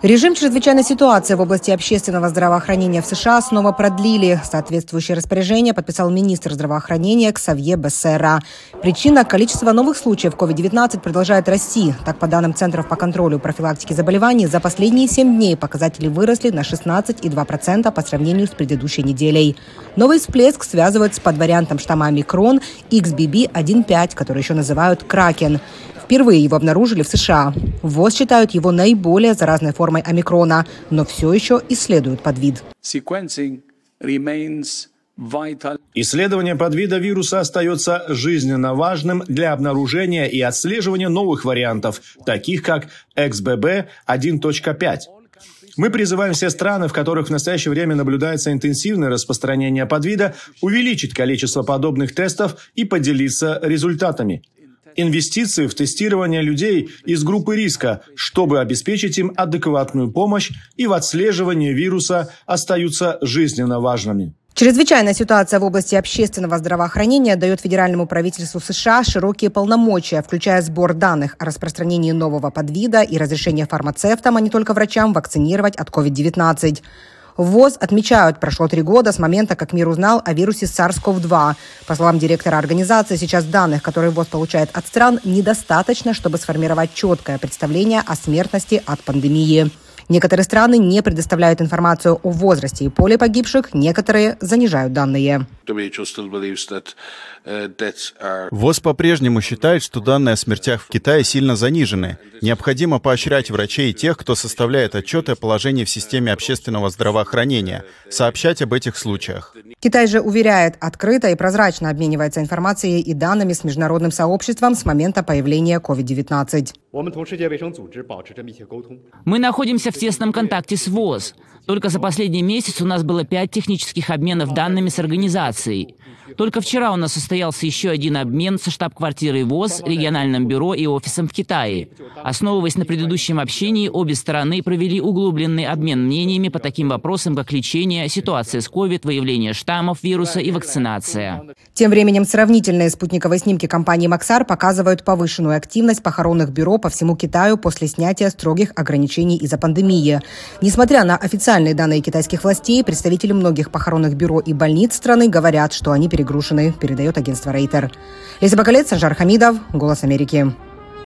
Режим чрезвычайной ситуации в области общественного здравоохранения в США снова продлили. Соответствующее распоряжение подписал министр здравоохранения Ксавье Бессера. Причина – количество новых случаев COVID-19 продолжает расти. Так, по данным Центров по контролю и профилактике заболеваний, за последние 7 дней показатели выросли на 16,2% по сравнению с предыдущей неделей. Новый всплеск связывают с подвариантом штамма омикрон XBB.1.5, который еще называют «Кракен». Впервые его обнаружили в США. ВОЗ считают его наиболее заразной формой омикрона, но все еще исследуют подвид. Исследование подвида вируса остается жизненно важным для обнаружения и отслеживания новых вариантов, таких как XBB 1.5. Мы призываем все страны, в которых в настоящее время наблюдается интенсивное распространение подвида, увеличить количество подобных тестов и поделиться результатами инвестиции в тестирование людей из группы риска, чтобы обеспечить им адекватную помощь и в отслеживании вируса остаются жизненно важными. Чрезвычайная ситуация в области общественного здравоохранения дает федеральному правительству США широкие полномочия, включая сбор данных о распространении нового подвида и разрешение фармацевтам, а не только врачам, вакцинировать от COVID-19. ВОЗ отмечают, прошло три года с момента, как мир узнал о вирусе SARS-CoV-2. По словам директора организации, сейчас данных, которые ВОЗ получает от стран, недостаточно, чтобы сформировать четкое представление о смертности от пандемии. Некоторые страны не предоставляют информацию о возрасте и поле погибших, некоторые занижают данные. ВОЗ по-прежнему считает, что данные о смертях в Китае сильно занижены. Необходимо поощрять врачей и тех, кто составляет отчеты о положении в системе общественного здравоохранения, сообщать об этих случаях. Китай же уверяет, открыто и прозрачно обменивается информацией и данными с международным сообществом с момента появления COVID-19. Мы находимся в тесном контакте с ВОЗ. Только за последний месяц у нас было пять технических обменов данными с организацией. Только вчера у нас состоялся еще один обмен со штаб-квартирой ВОЗ, региональным бюро и офисом в Китае. Основываясь на предыдущем общении, обе стороны провели углубленный обмен мнениями по таким вопросам, как лечение, ситуация с COVID, выявление штаммов вируса и вакцинация. Тем временем сравнительные спутниковые снимки компании Максар показывают повышенную активность похоронных бюро по всему Китаю после снятия строгих ограничений из-за пандемии. Несмотря на официальные данные китайских властей, представители многих похоронных бюро и больниц страны говорят, что они перегружены, передает агентство Рейтер. Лиза Бакалет, Санжар Хамидов, Голос Америки.